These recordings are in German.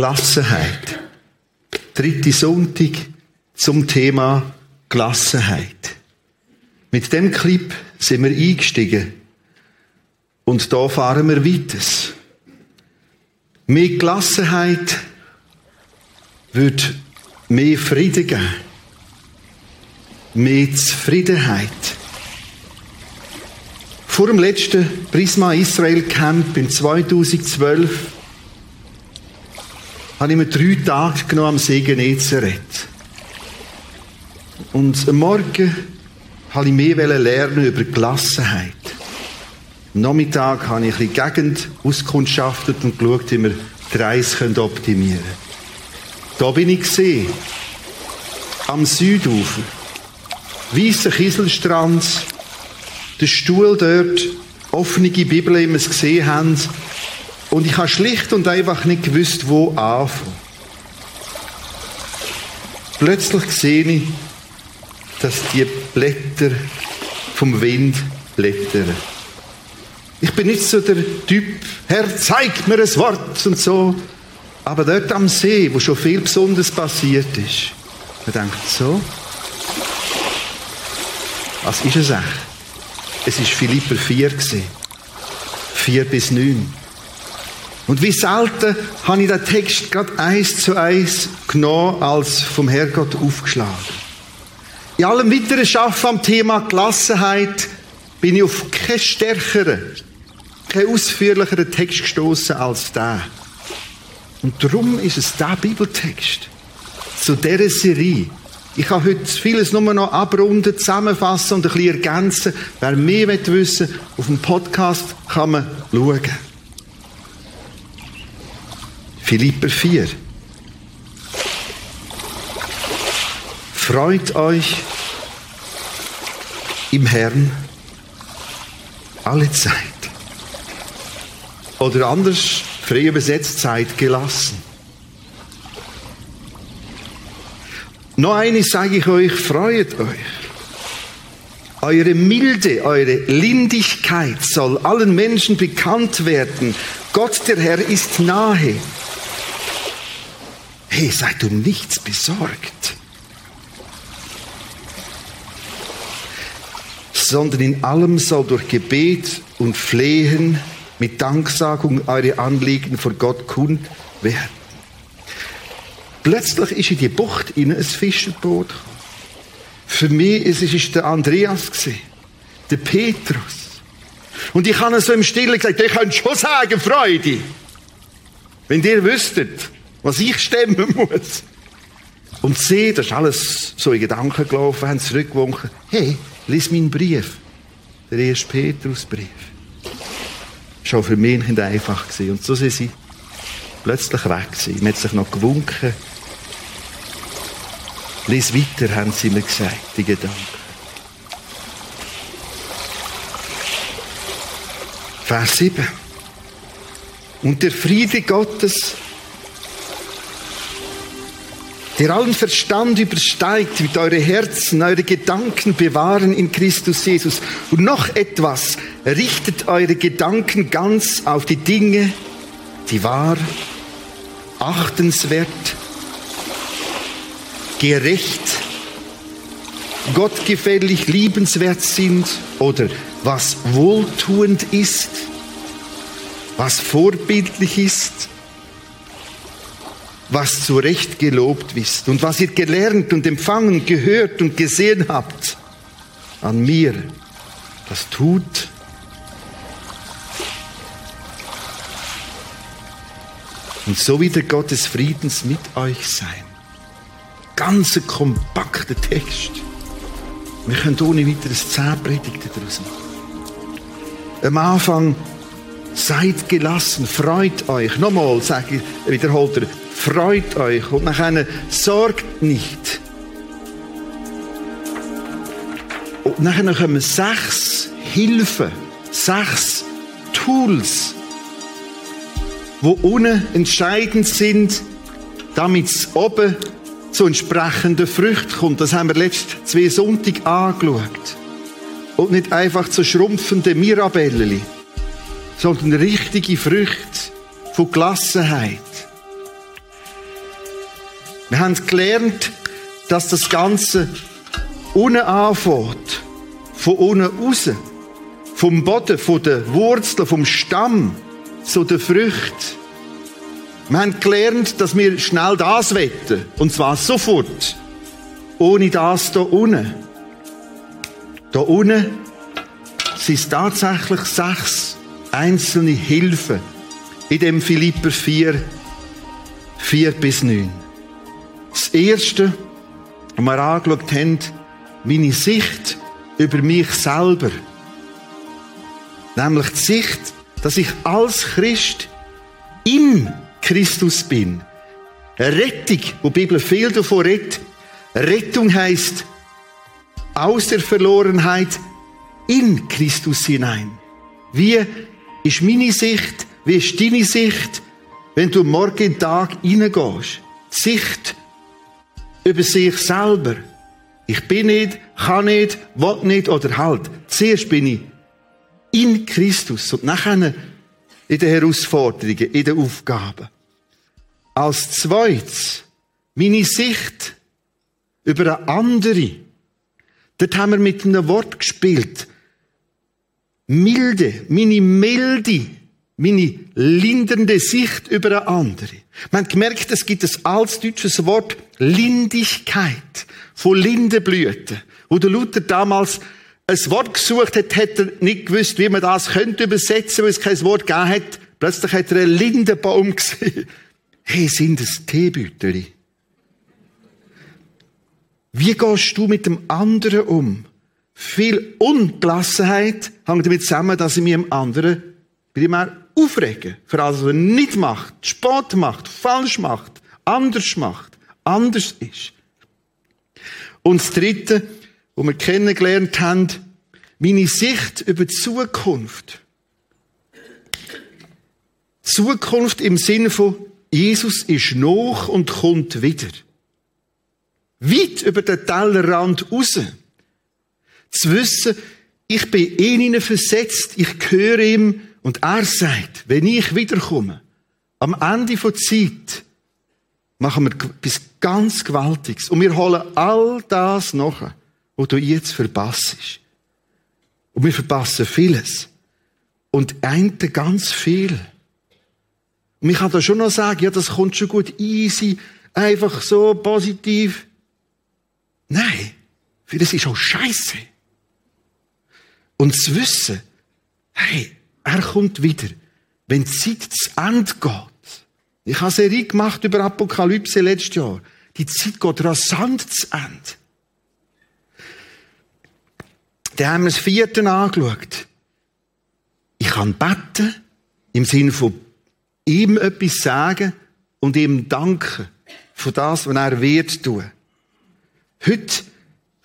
Gelassenheit. Dritte Sonntag zum Thema Gelassenheit. Mit dem Clip sind wir eingestiegen. Und da fahren wir weiter. Mehr Gelassenheit wird mehr Frieden geben. Mehr Zufriedenheit. Vor dem letzten Prisma Israel Camp im 2012 habe ich mir drei Tage genommen am See Genezareth. Und am Morgen wollte ich mehr lernen über Gelassenheit. Am Nachmittag habe ich bisschen Gegend auskundschaftet und geschaut, wie wir die Reise optimieren können. Da bin ich gesehen. Am Südufer. Weißer Kieselstrand. Der Stuhl dort. Offene Bibel, wie wir es gesehen haben. Und ich habe schlicht und einfach nicht gewusst, wo anfangen. Plötzlich sehe ich, dass die Blätter vom Wind blättern. Ich bin nicht so der Typ, Herr, zeig mir ein Wort und so. Aber dort am See, wo schon viel Besonderes passiert ist, man denkt so, was ist es echt? Es ist Philipper 4 gesehen. 4 bis 9. Und wie selten habe ich den Text gerade eins zu eins genommen, als vom Herrgott aufgeschlagen. In allem weiteren Schaffen am Thema Gelassenheit bin ich auf keinen stärkeren, keinen ausführlicheren Text gestoßen als der. Und darum ist es der Bibeltext zu dieser Serie. Ich kann heute vieles nur noch abrunden, zusammenfassen und ein bisschen ergänzen. Wer mehr wissen will, auf dem Podcast kann man schauen. Philipper 4. Freut euch im Herrn alle Zeit. Oder anders, frei übersetzt, seid gelassen. Noch eines sage ich euch, freut euch. Eure Milde, eure Lindigkeit soll allen Menschen bekannt werden. Gott, der Herr, ist nahe. Hey, seid um nichts besorgt. Sondern in allem soll durch Gebet und Flehen mit Danksagung eure Anliegen vor Gott kund werden. Plötzlich ist in die Bucht in ein Fischerboot. Für mich es ist der Andreas gewesen, der Petrus. Und ich habe so im Stillen gesagt, ich könnte schon sagen, Freude. Wenn ihr wüsstet, was ich stemmen muss. Und sie, das ist alles so in Gedanken gelaufen, haben zurückgewunken, hey, lies meinen Brief. Der erste Petrusbrief. Schon für mich nicht einfach. Und so sind sie plötzlich weg. Man hat sich noch gewunken. Lies weiter, haben sie mir gesagt, die Gedanken. Vers 7. Und der Friede Gottes, der allen Verstand übersteigt, wird eure Herzen, eure Gedanken bewahren in Christus Jesus. Und noch etwas, richtet eure Gedanken ganz auf die Dinge, die wahr, achtenswert, gerecht, gottgefällig, liebenswert sind oder was wohltuend ist, was vorbildlich ist, was zu Recht gelobt ist und was ihr gelernt und empfangen, gehört und gesehen habt an mir, das tut. Und so wird der Gott des Friedens mit euch sein. Ganz kompakter Text. Wir können ohne weiteres zehn Predigten daraus machen. Am Anfang seid gelassen, freut euch. Nochmal sage ich, wiederholt er, freut euch und nachher sorgt nicht. Und nachher kommen sechs Hilfen, sechs Tools, wo unentscheidend sind, damit es oben zu entsprechenden Früchten kommt. Das haben wir letzte zwei Sonntag angeschaut. Und nicht einfach zu schrumpfende Mirabellen, sondern richtige Früchte von Gelassenheit, Wir haben gelernt, dass das Ganze unten anfängt. Von unten raus. Vom Boden, von den Wurzeln, vom Stamm zu den Früchten. Wir haben gelernt, dass wir schnell das wetten. Und zwar sofort. Ohne das hier unten. Hier unten sind es tatsächlich sechs einzelne Hilfen in dem Philipper 4, 4 bis 9. Das erste, was wir angeschaut haben, meine Sicht über mich selber. Nämlich die Sicht, dass ich als Christ in Christus bin. Eine Rettung, wo die Bibel viel davon redet. Rettung heißt aus der Verlorenheit in Christus hinein. Wie ist meine Sicht, wie ist deine Sicht, wenn du morgen Tag hineingehst? Sicht über sich selber. Ich bin nicht, kann nicht, will nicht oder halt. Zuerst bin ich in Christus und nachher in den Herausforderungen, in den Aufgaben. Als zweites, meine Sicht über eine andere. Dort haben wir mit einem Wort gespielt. Milde, meine milde, meine lindernde Sicht über eine andere. Man hat gemerkt, es gibt ein altdeutsches Wort Lindigkeit von Lindenblüten, wo der Luther damals ein Wort gesucht hat, hat er nicht gewusst, wie man das könnte übersetzen, weil es kein Wort gegeben hat. Plötzlich hat er einen Lindenbaum gesehen. Hey, sind es Teebüteri? Wie gehst du mit dem anderen um? Viel Ungelassenheit hängt damit zusammen, dass ich mich dem anderen primär aufrege. Für alles, was er nicht macht, Sport macht, falsch macht, anders macht, anders ist. Und das Dritte, wo wir kennengelernt haben, meine Sicht über die Zukunft. Zukunft im Sinne von Jesus ist noch und kommt wieder. Weit über den Tellerrand raus. Zu wissen, ich bin in ihn versetzt, ich gehöre ihm und er sagt, wenn ich wiederkomme, am Ende der Zeit, machen wir etwas ganz Gewaltiges. Und wir holen all das nach, was du jetzt verpasst. Und wir verpassen vieles. Und einte ganz viel. Und ich kann da schon noch sagen, ja, das kommt schon gut easy, einfach so positiv. Nein, vieles ist auch scheiße. Und zu wissen, hey, er kommt wieder, wenn die Zeit zu Ende geht. Ich habe eine Serie gemacht über Apokalypse letztes Jahr. Die Zeit geht rasant zu Ende. Dann haben wir das vierte angeschaut. Ich kann beten, im Sinne von ihm etwas sagen und ihm danken für das, was er wird tun. Heute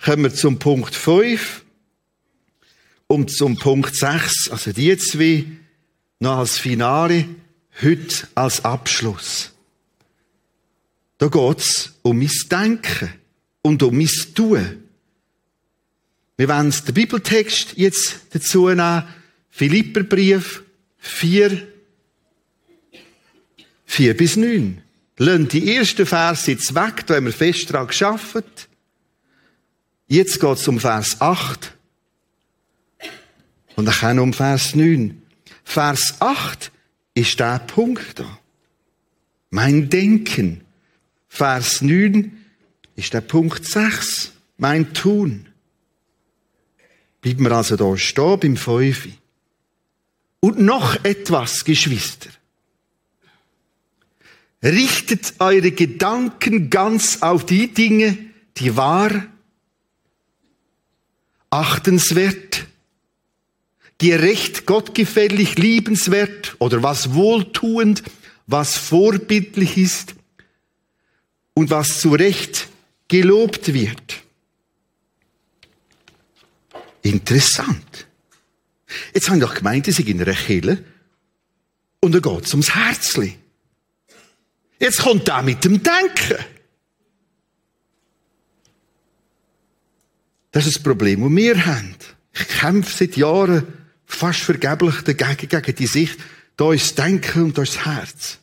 kommen wir zum Punkt 5 und zum Punkt 6, also die zwei noch als Finale, heute als Abschluss. Da geht's um mein Denken und um mein Tun. Wir wollen den Bibeltext jetzt dazu nehmen. Philipperbrief 4, 4 bis 9. Lassen die ersten Verse jetzt weg, da haben wir fest dran geschafft. Jetzt geht's um Vers 8. Und dann um Vers 9. Vers 8 ist der Punkt da. Mein Denken. Vers 9 ist der Punkt 6. Mein Tun. Bleiben wir also da stehen beim 5. Und noch etwas, Geschwister. Richtet eure Gedanken ganz auf die Dinge, die wahr, achtenswert, gerecht, gottgefällig, liebenswert oder was wohltuend, was vorbildlich ist und was zu Recht gelobt wird. Interessant. Jetzt haben doch gemeint, sie in einer Kille und da geht's ums Herzli. Jetzt kommt da mit dem Denken. Das ist das Problem, das wir haben. Ich kämpfe seit Jahren fast vergeblich dagegen, gegen die Sicht, da ist das Denken und da ist das Herz.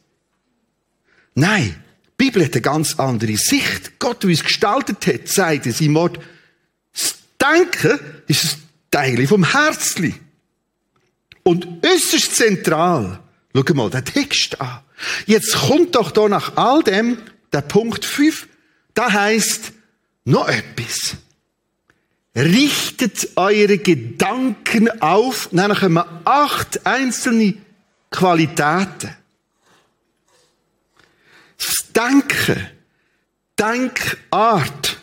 Nein, die Bibel hat eine ganz andere Sicht. Gott, der uns gestaltet hat, sagt in seinem Wort, das Denken ist ein Teil vom Herzli. Und äußerst zentral, schau mal den Text an. Jetzt kommt doch da nach all dem der Punkt 5, da heißt noch etwas. Richtet eure Gedanken auf, dann kommen acht einzelne Qualitäten. Das Denken, Denkart,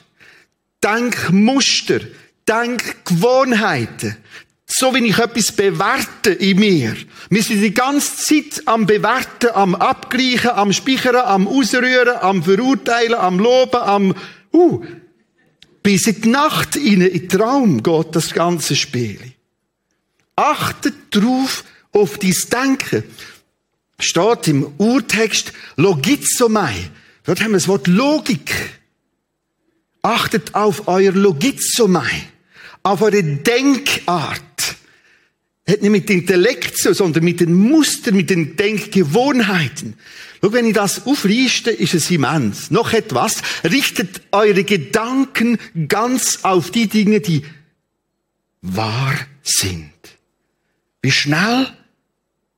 Denkmuster, Denkgewohnheiten, so wie ich etwas bewerte in mir. Wir sind die ganze Zeit am Bewerten, am Abgleichen, am Speichern, am Ausrühren, am Verurteilen, am Loben, am, uh, bis in die Nacht in den Traum geht das ganze Spiel. Achtet drauf auf dein Denken. Steht im Urtext Logizomai. Dort haben wir das Wort Logik. Achtet auf euer Logizomai. Auf eure Denkart hat nicht mit Intellekt zu, sondern mit den Mustern, mit den Denkgewohnheiten. Schau, wenn ich das aufrichte, ist es immens. Noch etwas. Richtet eure Gedanken ganz auf die Dinge, die wahr sind. Wie schnell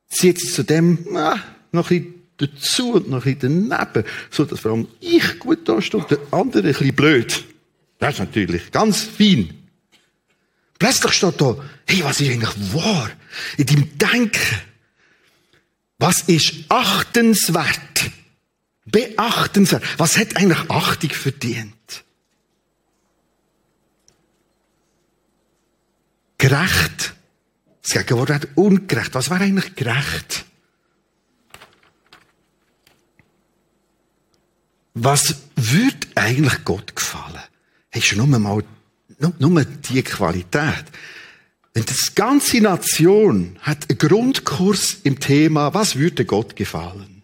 zieht es zu dem, ah, noch ein dazu und noch ein daneben, so dass vor allem ich gut da und der andere ein bisschen blöd. Das ist natürlich ganz fein. Plötzlich steht da, hey, was ist eigentlich wahr in deinem Denken? Was ist achtenswert? Beachtenswert. Was hat eigentlich Achtung verdient? Gerecht. Das Gegenwort hat ungerecht. Was wäre eigentlich gerecht? Was würde eigentlich Gott gefallen? Hast du nur mal nur, nur die Qualität. Denn das ganze Nation hat einen Grundkurs im Thema, was würde Gott gefallen?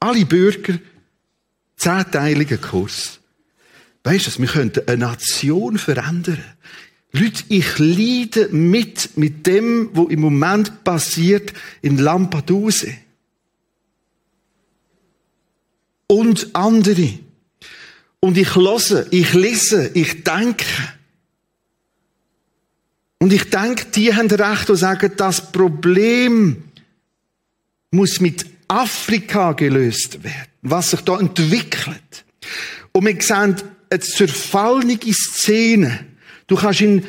Alle Bürger, zehnteiliger Kurs. Weißt du, wir könnten eine Nation verändern. Leute, ich leide mit, mit dem, was im Moment passiert in Lampedusa. Und andere. Und ich höre, ich lese, ich denke. Und ich denke, die haben recht und sagen, das Problem muss mit Afrika gelöst werden, was sich da entwickelt. Und wir sehen eine zerfallene Szene. Du kannst in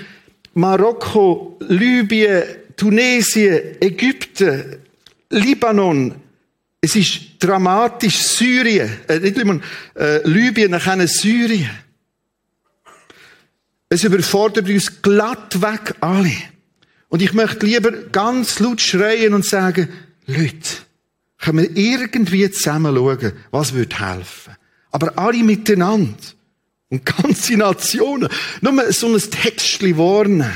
Marokko, Libyen, Tunesien, Ägypten, Libanon, es ist dramatisch, Syrien, äh, nicht Libanon, äh, Libyen, nachher Syrien. Es überfordert uns glatt weg alle. Und ich möchte lieber ganz laut schreien und sagen, Leute, können wir irgendwie zusammen schauen, was würde helfen. Aber alle miteinander. Und ganze Nationen. Nur so ein Textchen warnen.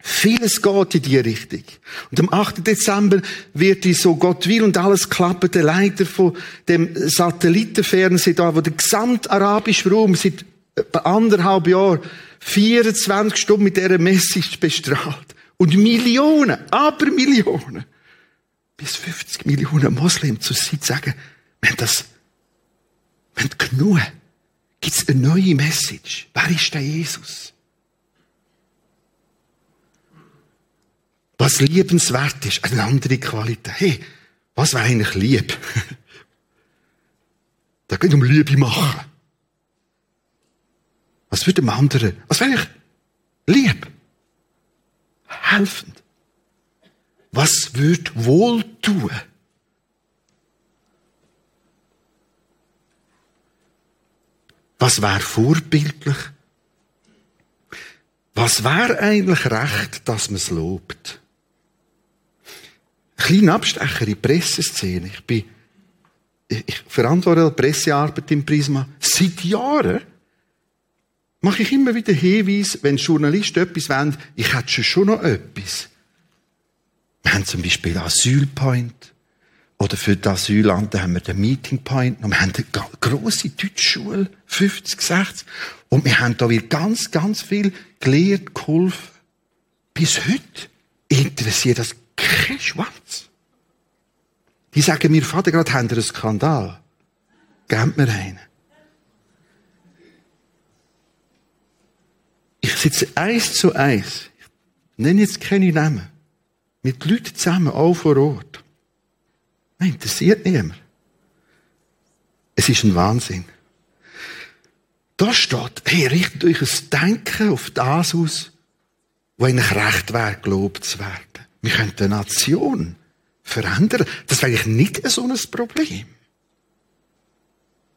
Vieles geht in die Richtung. Und am 8. Dezember wird die so Gott will und alles klappen, der Leiter von dem Satellitenfernsehen da, wo der gesamte arabische Raum seit etwa anderthalb Jahre 24 Stunden mit dieser Message bestrahlt. Und Millionen, aber Millionen, bis 50 Millionen Moslems zur Zeit sagen, wenn das, wenn genug, gibt es eine neue Message. Wer ist der Jesus? Was liebenswert ist, eine andere Qualität. Hey, was wäre eigentlich lieb? da geht um Liebe machen. Was würde dem anderen, was wäre ich? Lieb. Helfend. Was würde wohl tun? Was wäre vorbildlich? Was wäre eigentlich recht, dass man es lobt? Ein kleiner Abstecher in die Presseszene. Ich bin, ich verantworte die Pressearbeit im Prisma seit Jahren mache ich immer wieder Hinweise, wenn Journalisten etwas wollen, ich hätte schon noch etwas. Wir haben zum Beispiel Asylpoint. Oder für die Asylanten haben wir den Meeting Point. Und wir haben eine grosse Deutschschule, 50, 60. Und wir haben da wieder ganz, ganz viel gelehrt, geholfen. Bis heute interessiert das kein Schwanz. Die sagen mir, Vater, gerade haben wir einen Skandal. Gebt mir einen. Ich sitze eins zu eins. Ich nenne jetzt keine Namen. Mit Leuten zusammen, auch vor Ort. Nein, interessiert niemand. Es ist ein Wahnsinn. Da steht, hey, richtet euch ein Denken auf das aus, wo eigentlich recht wäre, gelobt zu werden. Wir können eine Nation verändern. Das wäre eigentlich nicht so ein Problem.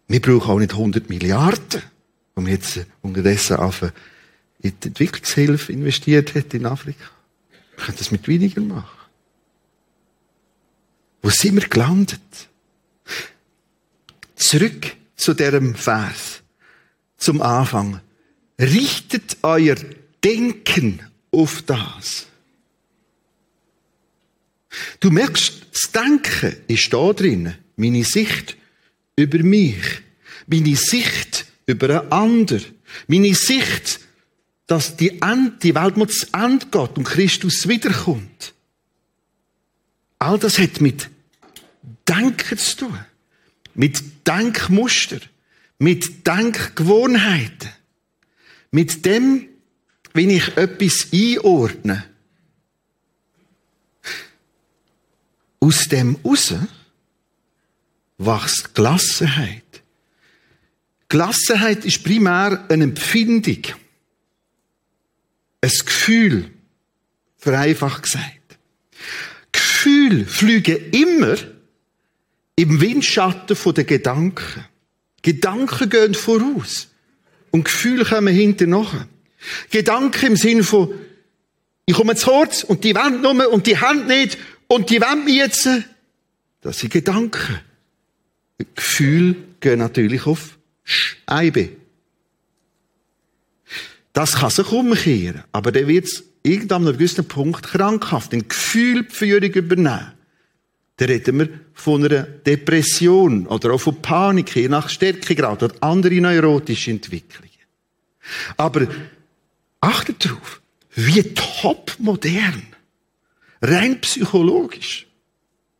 Wir brauchen auch nicht 100 Milliarden, um jetzt unterdessen auf in die Entwicklungshilfe investiert hat in Afrika. Wir können das mit weniger machen. Wo sind wir gelandet? Zurück zu diesem Vers. Zum Anfang. Richtet euer Denken auf das. Du merkst, das Denken ist da drin. Meine Sicht über mich. Meine Sicht über einen anderen. Meine Sicht, dass die, End, die Welt muss zu Ende geht und Christus wiederkommt. All das hat mit Denken zu tun. Mit Denkmuster. Mit Denkgewohnheiten. Mit dem, wenn ich etwas einordne. Aus dem raus wächst Gelassenheit. Gelassenheit ist primär eine Empfindung. Ein Gefühl. Vereinfacht gesagt. Gefühle fliegen immer im Windschatten der Gedanken. Gedanken gehen voraus. Und Gefühle kommen hinterher. Gedanken im Sinne von, ich komme zu kurz und die Wand nur und die Hand nicht und die Wand mir jetzt. Das sind Gedanken. Gefühle gehen natürlich auf Scheibe. Das kann sich umkehren, aber dann wird es irgendwann an einem gewissen Punkt krankhaft. Ein Gefühl die Führung übernehmen. Dann reden wir von einer Depression oder auch von Panik, je nach Stärkegrad oder andere neurotische Entwicklungen. Aber achtet darauf, wie top modern, rein psychologisch,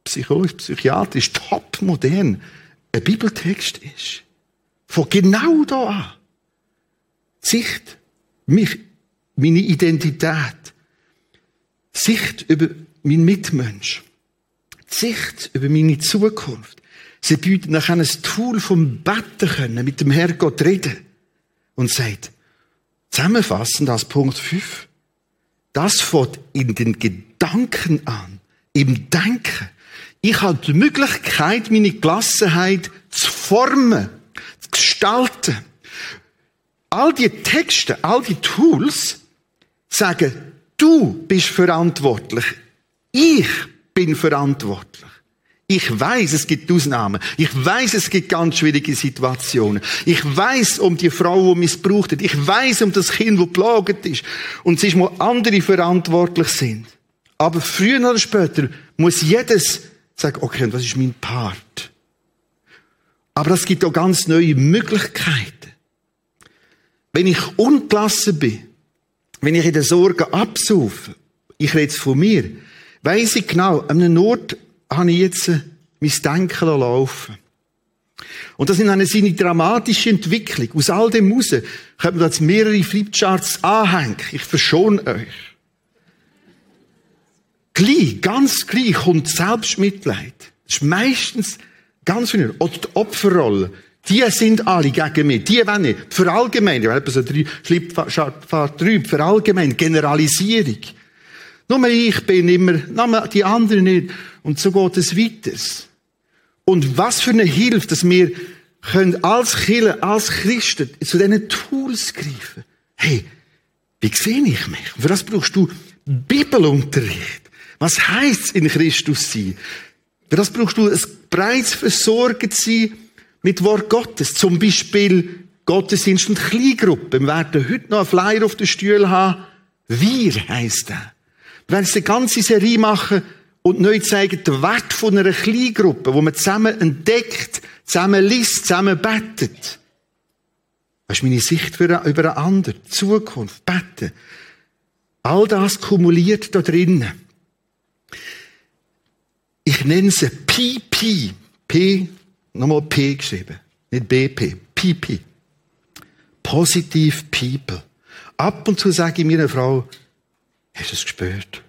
psychologisch, psychiatrisch, top modern ein Bibeltext ist. Von genau da an. Sicht, mich, meine Identität. Sicht über meinen Mitmensch. Sicht über meine Zukunft. Sie bieten nachher ein Tool vom Betten können, mit dem Herrgott reden. Und sagt, zusammenfassend als Punkt 5, das fängt in den Gedanken an, im Denken. Ich habe die Möglichkeit, meine Gelassenheit zu formen, zu gestalten. All die Texte, all die Tools sagen, du bist verantwortlich. Ich bin verantwortlich. Ich weiß, es gibt Ausnahmen. Ich weiß, es gibt ganz schwierige Situationen. Ich weiß um die Frau, die missbraucht wird. Ich weiß um das Kind, das plagt ist. Und es ist, wo andere verantwortlich sind. Aber früher oder später muss jedes Sag, okay, was ist mein Part? Aber es gibt auch ganz neue Möglichkeiten. Wenn ich ungelassen bin, wenn ich in der Sorge absaufe, ich rede von mir, weiss ich genau, an einem Ort habe ich jetzt mein Denken laufen. Und das ist eine seine dramatische Entwicklung. Aus all dem raus können wir jetzt mehrere Flipcharts anhängen. Ich verschone euch. Gleich, ganz gleich kommt Selbstmitleid. Das ist meistens ganz viel. Oder die Opferrolle. Die sind alle gegen mich. Die wollen nicht. Die Verallgemeinung. Ich habe so drei, Schlippfahrt drei. Verallgemeinung. Generalisierung. Nur ich bin immer, nur die anderen nicht. Und so geht es weiter. Und was für eine Hilfe, dass wir können als Kirche, als Christen zu diesen Tools greifen. Hey, wie sehe ich mich? Für das brauchst du Bibelunterricht. Was heißt in Christus sein? Für das brauchst du ein bereits versorgt sein mit Wort Gottes. Zum Beispiel Gottesdienst und Kleingruppen. Wir werden heute noch einen Flyer auf den Stuhl haben. Wir heisst er. Wir werden eine ganze Serie machen und neu zeigen den Wert von einer Kleingruppe, wo man zusammen entdeckt, zusammen liest, zusammen bettet. Das ist meine Sicht über einen anderen. Zukunft, beten. All das kumuliert da drinnen. Ich nenne sie PP. P, nochmal P geschrieben. Nicht BP, PP. Positive People. Ab und zu sage ich meiner Frau, hast du es gespürt?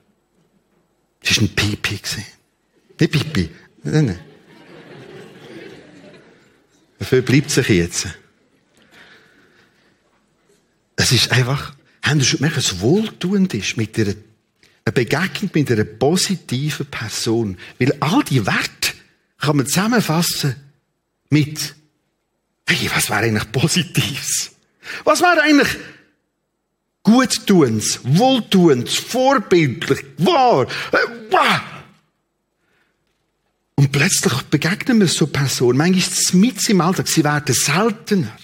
Es war ein Pipi. Nicht Pipi. Nein, nein. Dafür bleibt sich jetzt. Es ist einfach, haben Sie schon gemerkt, was wohltuend ist mit einer, eine Begegnung mit einer positiven Person. Weil all die Werte kann man zusammenfassen mit, hey, was wäre eigentlich Positives? Was wäre eigentlich Guttuends, Wohltuends, vorbildlich, wahr, äh. Und plötzlich begegnen wir so Personen, manchmal ist es mit im Alltag, sie werden seltener.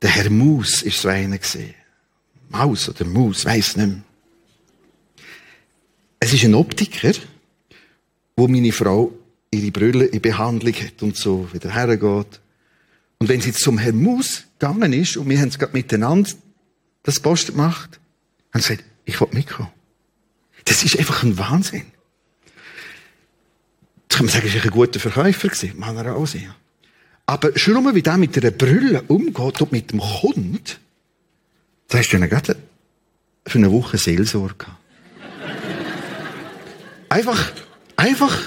Der Herr Maus ist so einer. Maus oder Maus, weiss nicht mehr. Es ist ein Optiker, wo meine Frau ihre Brille in Behandlung hat und so wieder hergeht. Und wenn sie zum Herrn Maus gegangen ist und wir haben es gerade miteinander das Post gemacht, haben sie gesagt, ich will mitkommen. Das ist einfach ein Wahnsinn. Jetzt kann man sagen, er war ein guter Verkäufer mag er auch sein. Aber schon mal, wie der mit einer Brille umgeht und mit dem Hund, da hast du dann gerade für eine Woche Seelsorge gehabt. einfach, einfach,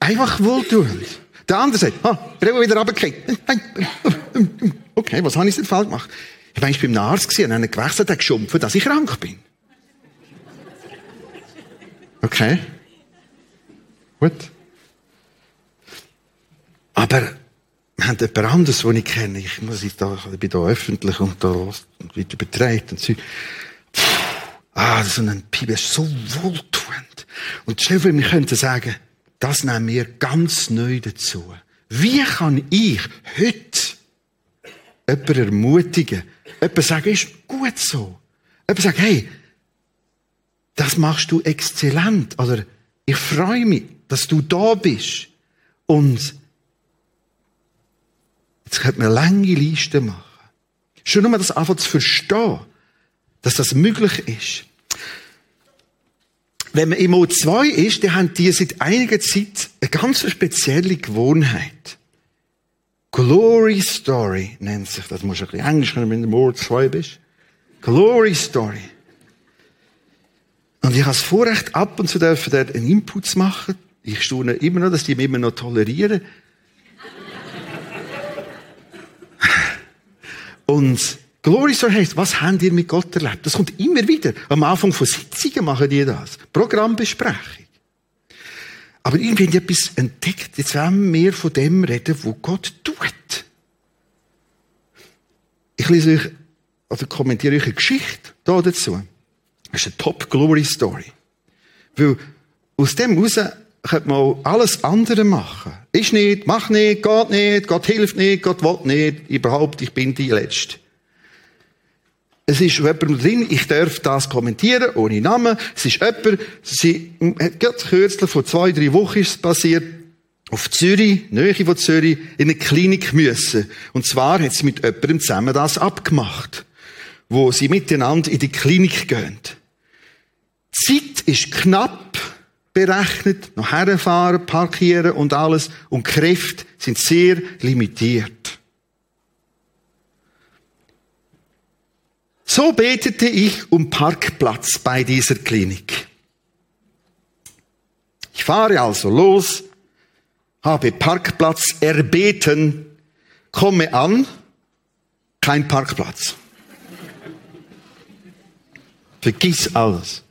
einfach wohltuend. Der andere sagt, ah, Brille wieder runtergefallen. Okay, was habe ich denn falsch gemacht? Ich war beim Arzt gewesen, und er gewechselt, hat geschumpft, dass ich krank bin. Okay. Gut. Aber wir haben jemand anderes, den ich kenne. Ich, muss da, ich bin da öffentlich und da und wird übertragen und so. Ah, so ein Pibe ist so wohltuend. Und stell dir wir könnten sagen, das nehmen wir ganz neu dazu. Wie kann ich heute jemanden ermutigen, jemanden sagen, ist gut so. Jemanden sagen, hey, das machst du exzellent. Oder ich freue mich, dass du da bist. Und Jetzt könnte man lange Liste machen. Schon nur das einfach zu verstehen, dass das möglich ist. Wenn man im O2 ist, dann haben die seit einiger Zeit eine ganz spezielle Gewohnheit. Glory Story nennt sich das. Muss ein bisschen Englisch können, wenn du im O2 bist. Glory Story. Und ich habe das Vorrecht, ab und zu dürfen dort einen Input zu machen. Ich staune immer noch, dass die mich immer noch tolerieren. Und Glory Story heisst, was habt ihr mit Gott erlebt? Das kommt immer wieder. Am Anfang von Sitzungen machen die das. Programmbesprechung. Aber irgendwie haben die etwas entdeckt. Jetzt wollen wir von dem reden, wo Gott tut. Ich lese euch, oder kommentiere euch eine Geschichte da dazu. Das ist eine Top-Glory-Story. Weil aus dem heraus könnte man alles andere machen. Ist nicht, mach nicht, geht nicht, Gott hilft nicht, Gott will nicht, überhaupt, ich bin die Letzte. Es ist jemand drin, ich darf das kommentieren, ohne Namen. Es ist jemand, sie, hat gerade kürzlich, vor zwei, drei Wochen ist es passiert, auf Zürich, Nähe von Zürich, in eine Klinik müssen. Und zwar hat sie mit jemandem zusammen das abgemacht, wo sie miteinander in die Klinik gehen. Die Zeit ist knapp, berechnet, noch herfahren, parkieren und alles. Und Kräfte sind sehr limitiert. So betete ich um Parkplatz bei dieser Klinik. Ich fahre also los, habe Parkplatz erbeten, komme an, kein Parkplatz. Vergiss alles.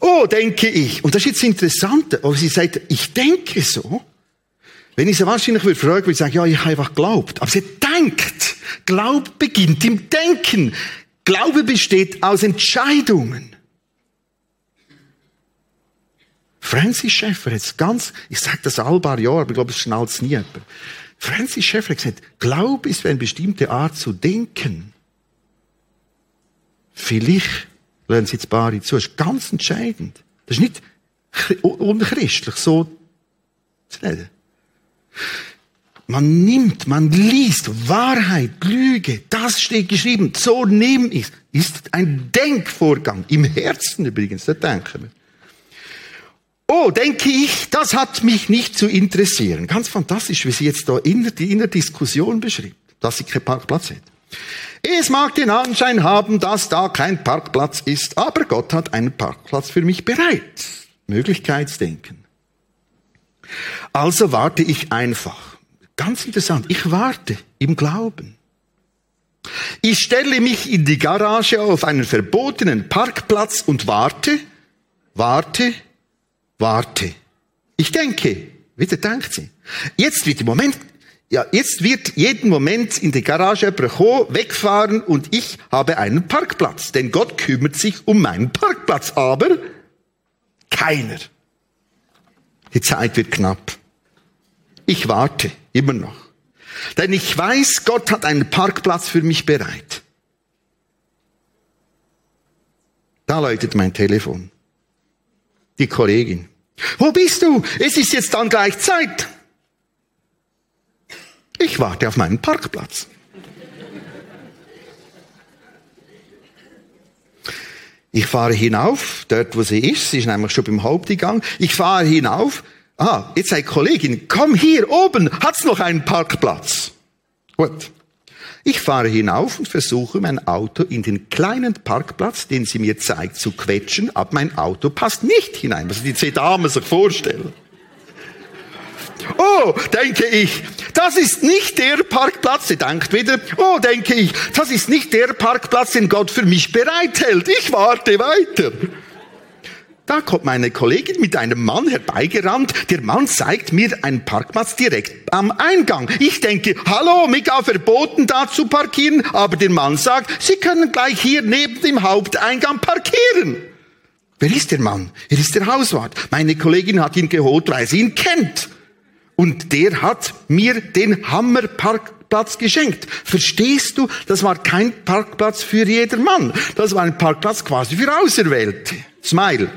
Oh, denke ich. Und das ist jetzt interessant. Aber sie sagt, ich denke so. Wenn ich sie wahrscheinlich würde fragen, würde ich sagen, ja, ich habe einfach geglaubt. Aber sie denkt. Glaube beginnt im Denken. Glaube besteht aus Entscheidungen. Francis Schäfer hat ganz, ich sage das all paar Jahre, aber ich glaube, es schnallt nie jemand. Francis Schäfer hat gesagt, Glaube ist eine bestimmte Art zu denken. Vielleicht lernen Sie jetzt Bari zu. Das ist ganz entscheidend. Das ist nicht unchristlich, so zu reden. Man nimmt, man liest Wahrheit, Lüge, das steht geschrieben, so nehme ich Ist ein Denkvorgang. Im Herzen übrigens, da denken wir. Oh, denke ich, das hat mich nicht zu interessieren. Ganz fantastisch, wie sie jetzt da in die innere Diskussion beschreibt, dass sie keinen Parkplatz hat. Es mag den Anschein haben, dass da kein Parkplatz ist, aber Gott hat einen Parkplatz für mich bereit. Möglichkeitsdenken. Also warte ich einfach. Ganz interessant, ich warte im Glauben. Ich stelle mich in die Garage auf einen verbotenen Parkplatz und warte, warte, warte. Ich denke, wieder denkt sie. Jetzt wird im Moment, ja, jetzt wird jeden Moment in die Garage kommen, wegfahren und ich habe einen Parkplatz. Denn Gott kümmert sich um meinen Parkplatz, aber keiner. Die Zeit wird knapp. Ich warte immer noch. Denn ich weiß, Gott hat einen Parkplatz für mich bereit. Da läutet mein Telefon. Die Kollegin. Wo bist du? Es ist jetzt dann gleich Zeit. Ich warte auf meinen Parkplatz. Ich fahre hinauf, dort wo sie ist, sie ist nämlich schon beim Haupteingang. Ich fahre hinauf. Ah, jetzt sagt Kollegin, komm hier oben, hat's noch einen Parkplatz? Gut. Ich fahre hinauf und versuche, mein Auto in den kleinen Parkplatz, den sie mir zeigt, zu quetschen, aber mein Auto passt nicht hinein, was die zwei Damen sich vorstellen. Oh, denke ich, das ist nicht der Parkplatz. Sie denkt wieder, oh, denke ich, das ist nicht der Parkplatz, den Gott für mich bereithält. Ich warte weiter. Da kommt meine Kollegin mit einem Mann herbeigerannt. Der Mann zeigt mir einen Parkplatz direkt am Eingang. Ich denke, hallo, mega verboten da zu parkieren. Aber der Mann sagt, Sie können gleich hier neben dem Haupteingang parkieren. Wer ist der Mann? Er ist der Hauswart. Meine Kollegin hat ihn geholt, weil sie ihn kennt. Und der hat mir den Hammerparkplatz geschenkt. Verstehst du? Das war kein Parkplatz für jedermann. Das war ein Parkplatz quasi für Auserwählte. Smile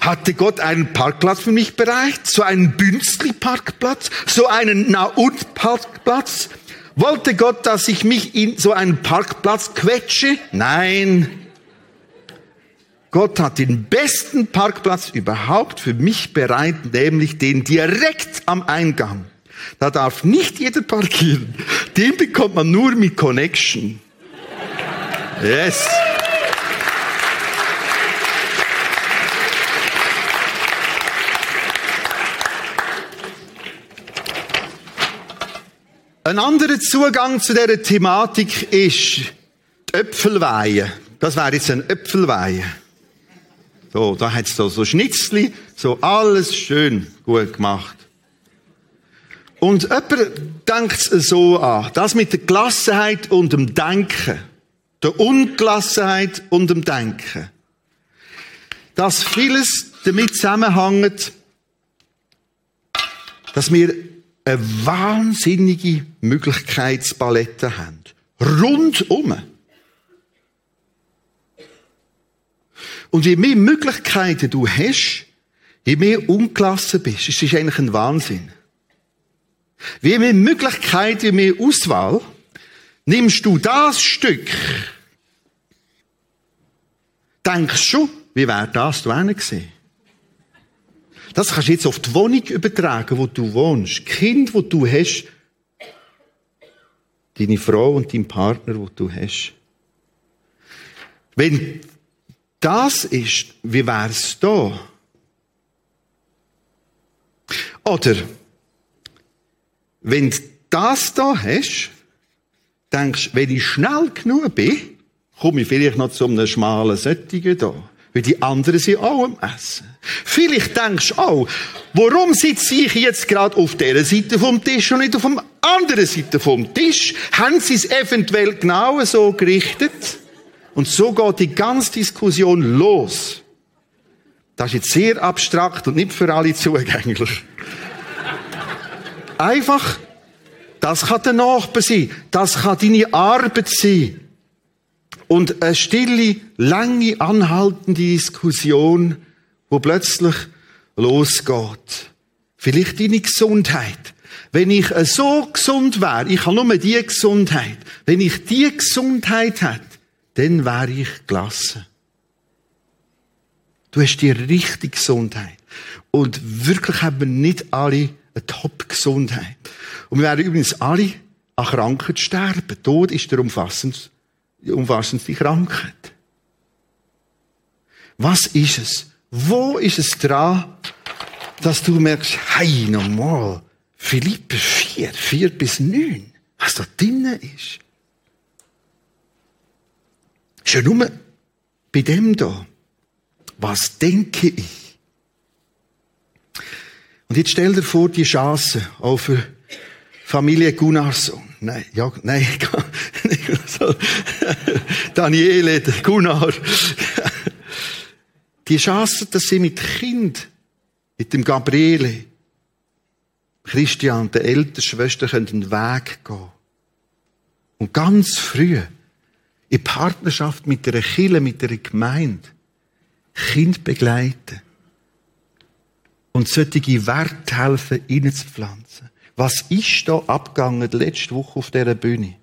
hatte Gott einen Parkplatz für mich bereit, so einen Bünzli-Parkplatz, so einen Naut-Parkplatz. Wollte Gott, dass ich mich in so einen Parkplatz quetsche? Nein. Gott hat den besten Parkplatz überhaupt für mich bereit, nämlich den direkt am Eingang. Da darf nicht jeder parkieren. Den bekommt man nur mit Connection. Yes. Ein anderer Zugang zu dieser Thematik ist die Äpfelweihe. Das wäre jetzt ein Äpfelweihe. So, da hat es so, Schnitzli, so alles schön gut gemacht. Und jemand denkt es so an, das mit der Gelassenheit und dem Denken, der Ungelassenheit und dem Denken, dass vieles damit zusammenhängt, dass wir eine wahnsinnige Möglichkeitspalette haben. Rundum. Und je mehr Möglichkeiten du hast, je mehr ungelassen bist, es ist eigentlich ein Wahnsinn. Je mehr Möglichkeiten, je mehr Auswahl, nimmst du das Stück, denkst schon, wie wäre das du gesehen? Das kannst du jetzt auf die Wohnung übertragen, wo du wohnst. Kind, wo du hast. Deine Frau und dein Partner, wo du hast. Wenn das ist, wie wär's da? Oder, wenn du das da hast, denkst, wenn ich schnell genug bin, komme ich vielleicht noch zu einem schmalen Sättigen da. Weil die anderen sind auch am Essen. Vielleicht denkst du auch, warum sitze ich jetzt gerade auf dieser Seite vom Tisch und nicht auf der anderen Seite vom Tisch? Haben sie es eventuell genau so gerichtet? Und so geht die ganze Diskussion los. Das ist jetzt sehr abstrakt und nicht für alle zugänglich. Einfach, das kann der Nachbar sein. Das kann deine Arbeit sein und eine stille, lange, anhaltende Diskussion, wo plötzlich losgeht. Vielleicht deine Gesundheit. Wenn ich so gesund wäre, ich habe nur die Gesundheit, wenn ich die Gesundheit hätte, dann wäre ich gelassen. Du hast die richtige Gesundheit. Und wirklich haben wir nicht alle eine Top-Gesundheit. Und wir werden übrigens alle an Krankheit sterben. Tod ist der umfassendste, die umfassendste Krankheit. Was ist es? Wo ist es dran, dass du merkst, hey, normal, Philippe 4, 4 bis 9, was da drinnen ist? Schon nur bei dem da. Was denke ich? Und jetzt stell dir vor, die Chance auch für Familie Gunnarsson. Nein, ja, nein, Daniele, Gunnar. Die Chance, dass sie mit Kind, mit dem Gabriele, Christian, der älteren Schwester, einen Weg gehen Und ganz früh, in Partnerschaft mit der Kirche, mit der Gemeinde, Kind begleiten. Und solche Werte helfen, ihnen. Was ist da abgegangen letzte Woche auf dieser Bühne?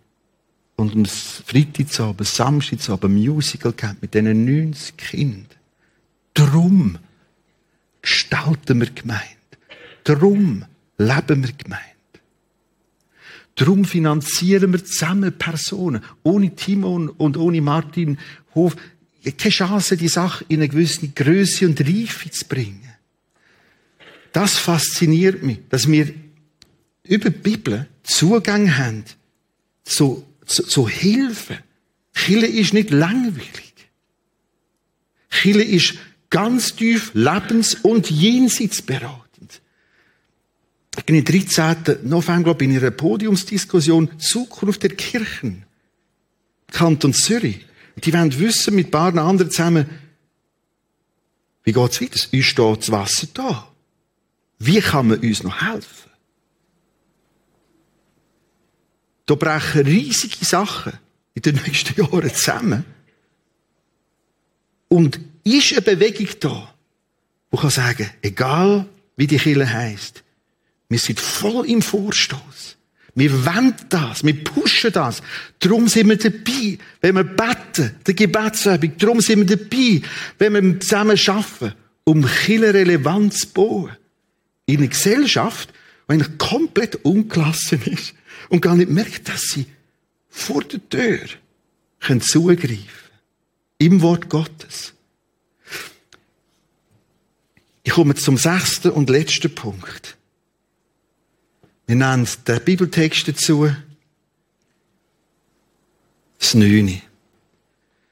Und am Freitagabend, Samstagabend Musical gehabt mit diesen 90 Kindern. Drum gestalten wir Gemeinde. Drum leben wir Gemeinde. Drum finanzieren wir zusammen Personen. Ohne Timon und ohne Martin Hof keine Chance, die Sache in eine gewisse Größe und Reife zu bringen. Das fasziniert mich, dass wir über die Bibel Zugang haben zu, zu, zu Hilfe. Chile ist nicht langweilig. Chile ist ganz tief lebens- und jenseitsberatend. Ich bin am 13. November bei einer Podiumsdiskussion Zukunft der Kirchen. Kanton Zürich. Die wollen wissen mit ein paar anderen zusammen, wie geht's weiter? Uns steht das Wasser da. Wie kann man uns noch helfen? Da brechen riesige Sachen in den nächsten Jahren zusammen. Und ist eine Bewegung da, die kann sagen, egal wie die Kirche heisst, wir sind voll im Vorstoß. Wir wollen das, wir pushen das. Darum sind wir dabei, wenn wir beten, der Gebetsübung. Darum sind wir dabei, wenn wir zusammen arbeiten, um Kirche Relevanz zu bauen. In einer Gesellschaft, die komplett ungelassen ist und gar nicht merkt, dass sie vor der Tür können zugreifen Im Wort Gottes. Ich komme zum sechsten und letzten Punkt. Wir nennen den Bibeltext dazu das Neune.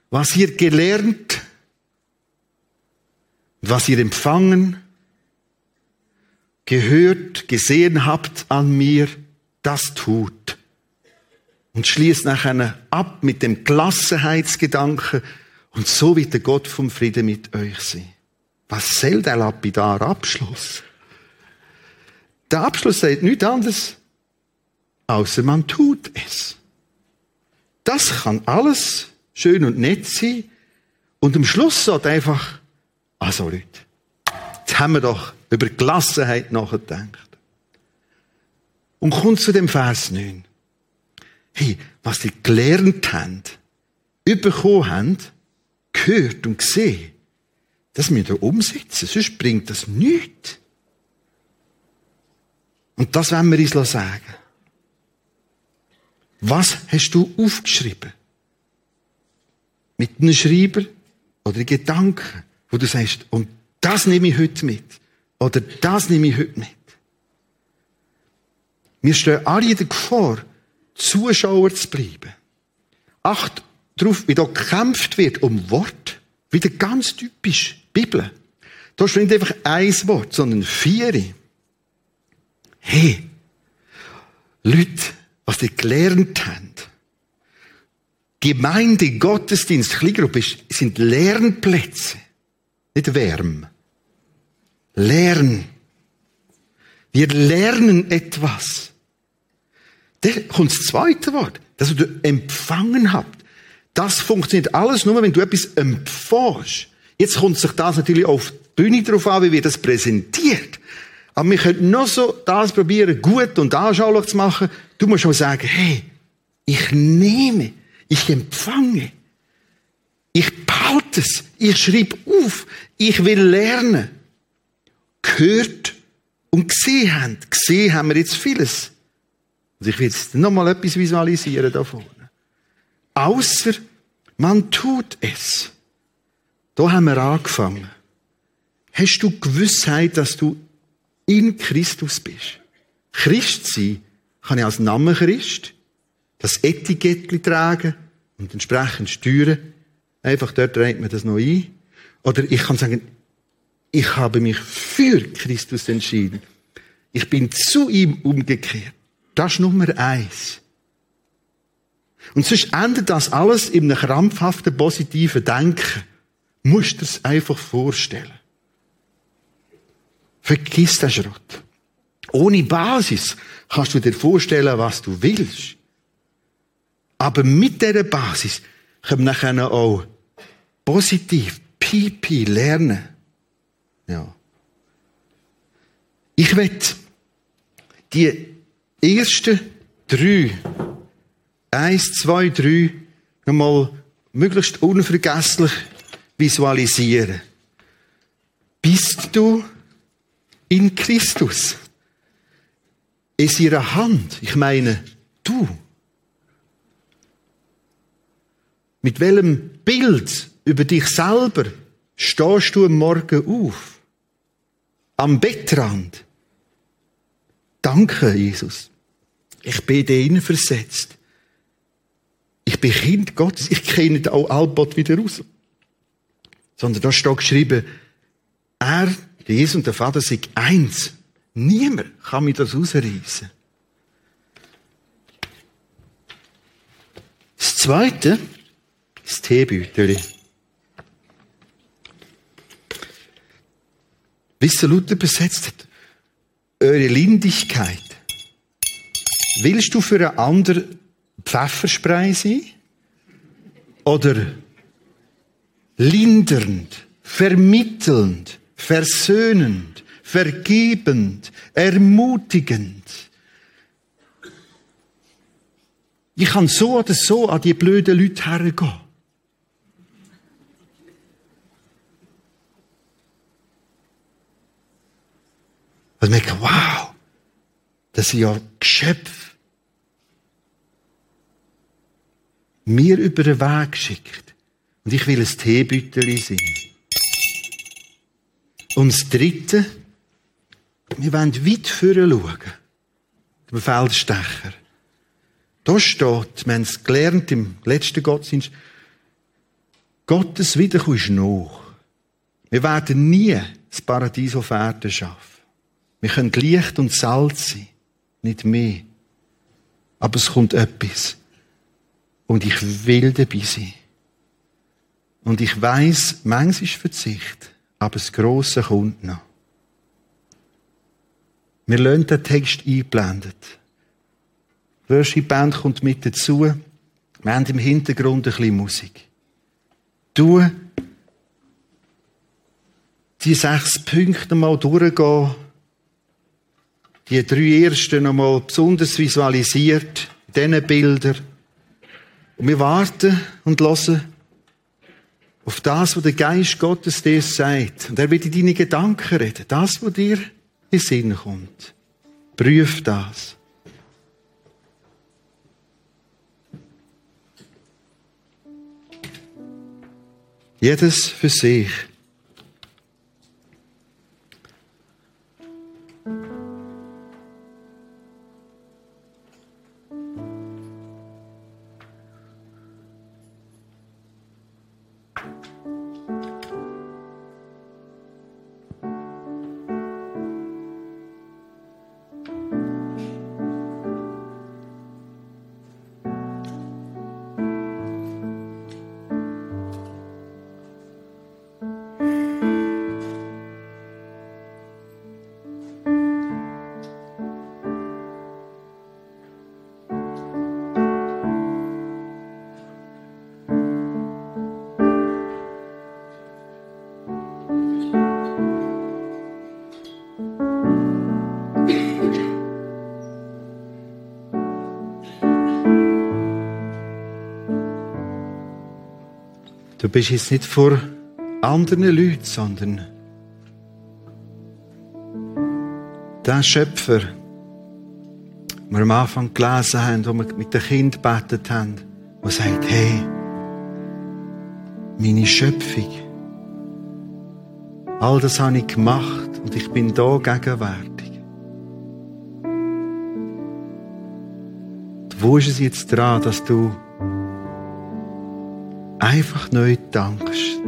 Was ihr gelernt, was ihr empfangen, gehört, gesehen habt an mir, das tut. Und schließt nachher ab mit dem Klassenheitsgedanken und so wird der Gott vom Frieden mit euch sein. Was soll der lapidar Abschluss? Der Abschluss sagt nichts anderes, außer man tut es. Das kann alles schön und nett sein. Und am Schluss sagt einfach, also Leute, jetzt haben wir doch über Gelassenheit nachgedacht. Und kommt zu dem Vers 9. Hey, was die gelernt haben, bekommen haben, gehört und gesehen, das müssen wir umsetzen, sonst bringt das nichts. Und das wollen wir uns sagen. Was hast du aufgeschrieben? Mit einem Schreiber oder Gedanken, wo du sagst, und das nehme ich heute mit. Oder das nehme ich heute mit. Wir stehen alle Gefahr, Zuschauer zu bleiben. Acht darauf, wie da gekämpft wird um Wort. Wieder ganz typisch. Bibel. Da steht nicht einfach ein Wort, sondern vier. Hey, Leute, was die gelernt haben. Gemeinde, Gottesdienst, Kleingruppe sind Lernplätze, nicht Wärme. Lern. Wir lernen etwas. Dann kommt das zweite Wort, dass du empfangen habt. Das funktioniert alles nur, wenn du etwas empfängst. Jetzt kommt sich das natürlich auf die Bühne drauf an, wie wir das präsentiert. Aber wir können noch so das probieren, gut und anschaulich zu machen. Du musst auch sagen, hey, ich nehme, ich empfange. Ich behalte es. Ich schreibe auf. Ich will lernen. Gehört und gesehen haben. Gesehen haben wir jetzt vieles. Und ich will jetzt nochmal etwas visualisieren davon. Außer man tut es. Da haben wir angefangen. Hast du Gewissheit, dass du in Christus bist? Christ sein kann ich als Name Christ das Etikettchen tragen und entsprechend steuern. Einfach dort trägt man das noch ein. Oder ich kann sagen, ich habe mich für Christus entschieden. Ich bin zu ihm umgekehrt. Das ist Nummer eins. Und sonst endet das alles in einem krampfhaften, positiven Denken. Musst du es einfach vorstellen. Vergiss den Schrott. Ohne Basis kannst du dir vorstellen, was du willst. Aber mit dieser Basis können wir nachher auch positiv, pipi lernen. Ja. Ich werde die ersten drei, eins, zwei, drei, nochmal möglichst unvergesslich visualisieren. Bist du in Christus? In ihrer Hand? Ich meine, du. Mit welchem Bild über dich selber stehst du am Morgen auf? Am Bettrand? Danke, Jesus. Ich bin dir versetzt. Ich bin Kind Gottes. Ich kenne auch Albot wieder raus. Sondern da steht geschrieben, er, Jesus und der Vater sind eins. Niemand kann mir das rausreißen. Das Zweite, das Teebeutel. Wissen Luther besetzt hat, eure Lindigkeit. Willst du für einen anderen Pfefferspray sein? Oder lindernd, vermittelnd, versöhnend, vergebend, ermutigend? Ich kann so oder so an die blöden Leute hergehen. Und ich denke, wow, das sind ja Geschöpfe. Mir über den Weg geschickt. Und ich will ein Teebütterli sein. Und das Dritte, wir wollen weit vorne schauen. Der Feldstecher. Da steht, wir haben es gelernt im letzten Gottesdienst, Gottes Wiederkunft ist noch. Wir werden nie das Paradies auf Erden schaffen. Wir können Licht und Salz sein, nicht mehr. Aber es kommt etwas. Und ich will dabei sein. Und ich weiß, manches ist Verzicht, aber das Grosse kommt noch. Wir lassen den Text eingeblendet. Die Worship-Band kommt mit dazu. Wir haben im Hintergrund ein bisschen Musik. Du die sechs Punkte mal durchgehen die drei ersten nochmal besonders visualisiert, diese Bilder. Und wir warten und hören auf das, was der Geist Gottes dir sagt. Und er wird in deine Gedanken reden. Das, was dir in den Sinn kommt. Prüf das. Jedes für sich. Du bist jetzt nicht vor anderen Leuten, sondern der Schöpfer, den wir am Anfang gelesen haben, wo wir mit den Kindern gebetet haben, der sagt, hey, meine Schöpfung, all das habe ich gemacht und ich bin da gegenwärtig. Wo ist es jetzt dran, dass du einfach neu dankst?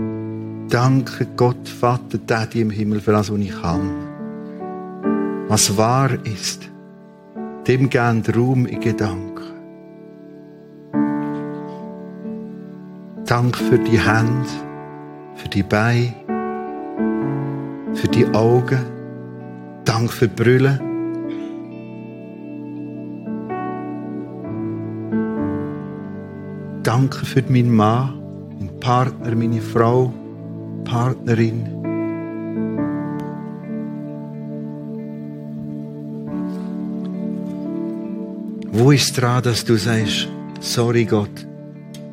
Danke Gott, Vater, Daddy im Himmel für das, was ich kann. Was wahr ist, dem gern Raum in Gedanken. Dank für die Hände, für die Beine, für die Augen. Dank für die Brille. Danke für meinen Mann, Partner, meine Frau, Partnerin. Wo ist dran, dass du sagst, sorry Gott,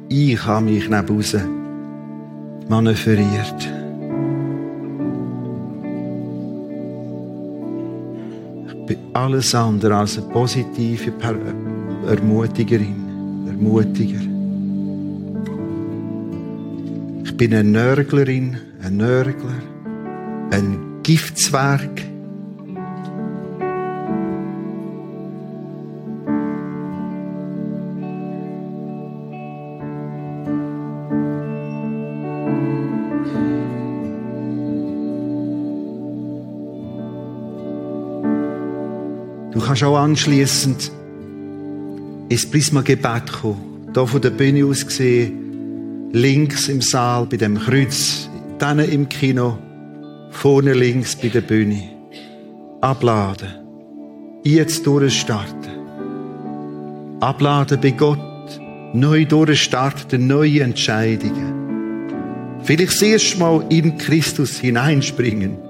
ich habe mich neben raus manövriert. Ich bin alles andere als eine positive Ermutigerin, Ermutiger. Ich bin eine Nörglerin, ein Nörgler, ein Giftzwerg. Du kannst auch anschließend ins Prisma-Gebet kommen. Hier von der Bühne aus gesehen, links im Saal bei dem Kreuz, dann im Kino, vorne links bei der Bühne. Abladen. Jetzt durchstarten. Abladen bei Gott. Neu durchstarten, neue Entscheidungen. Vielleicht das erste Mal in Christus hineinspringen.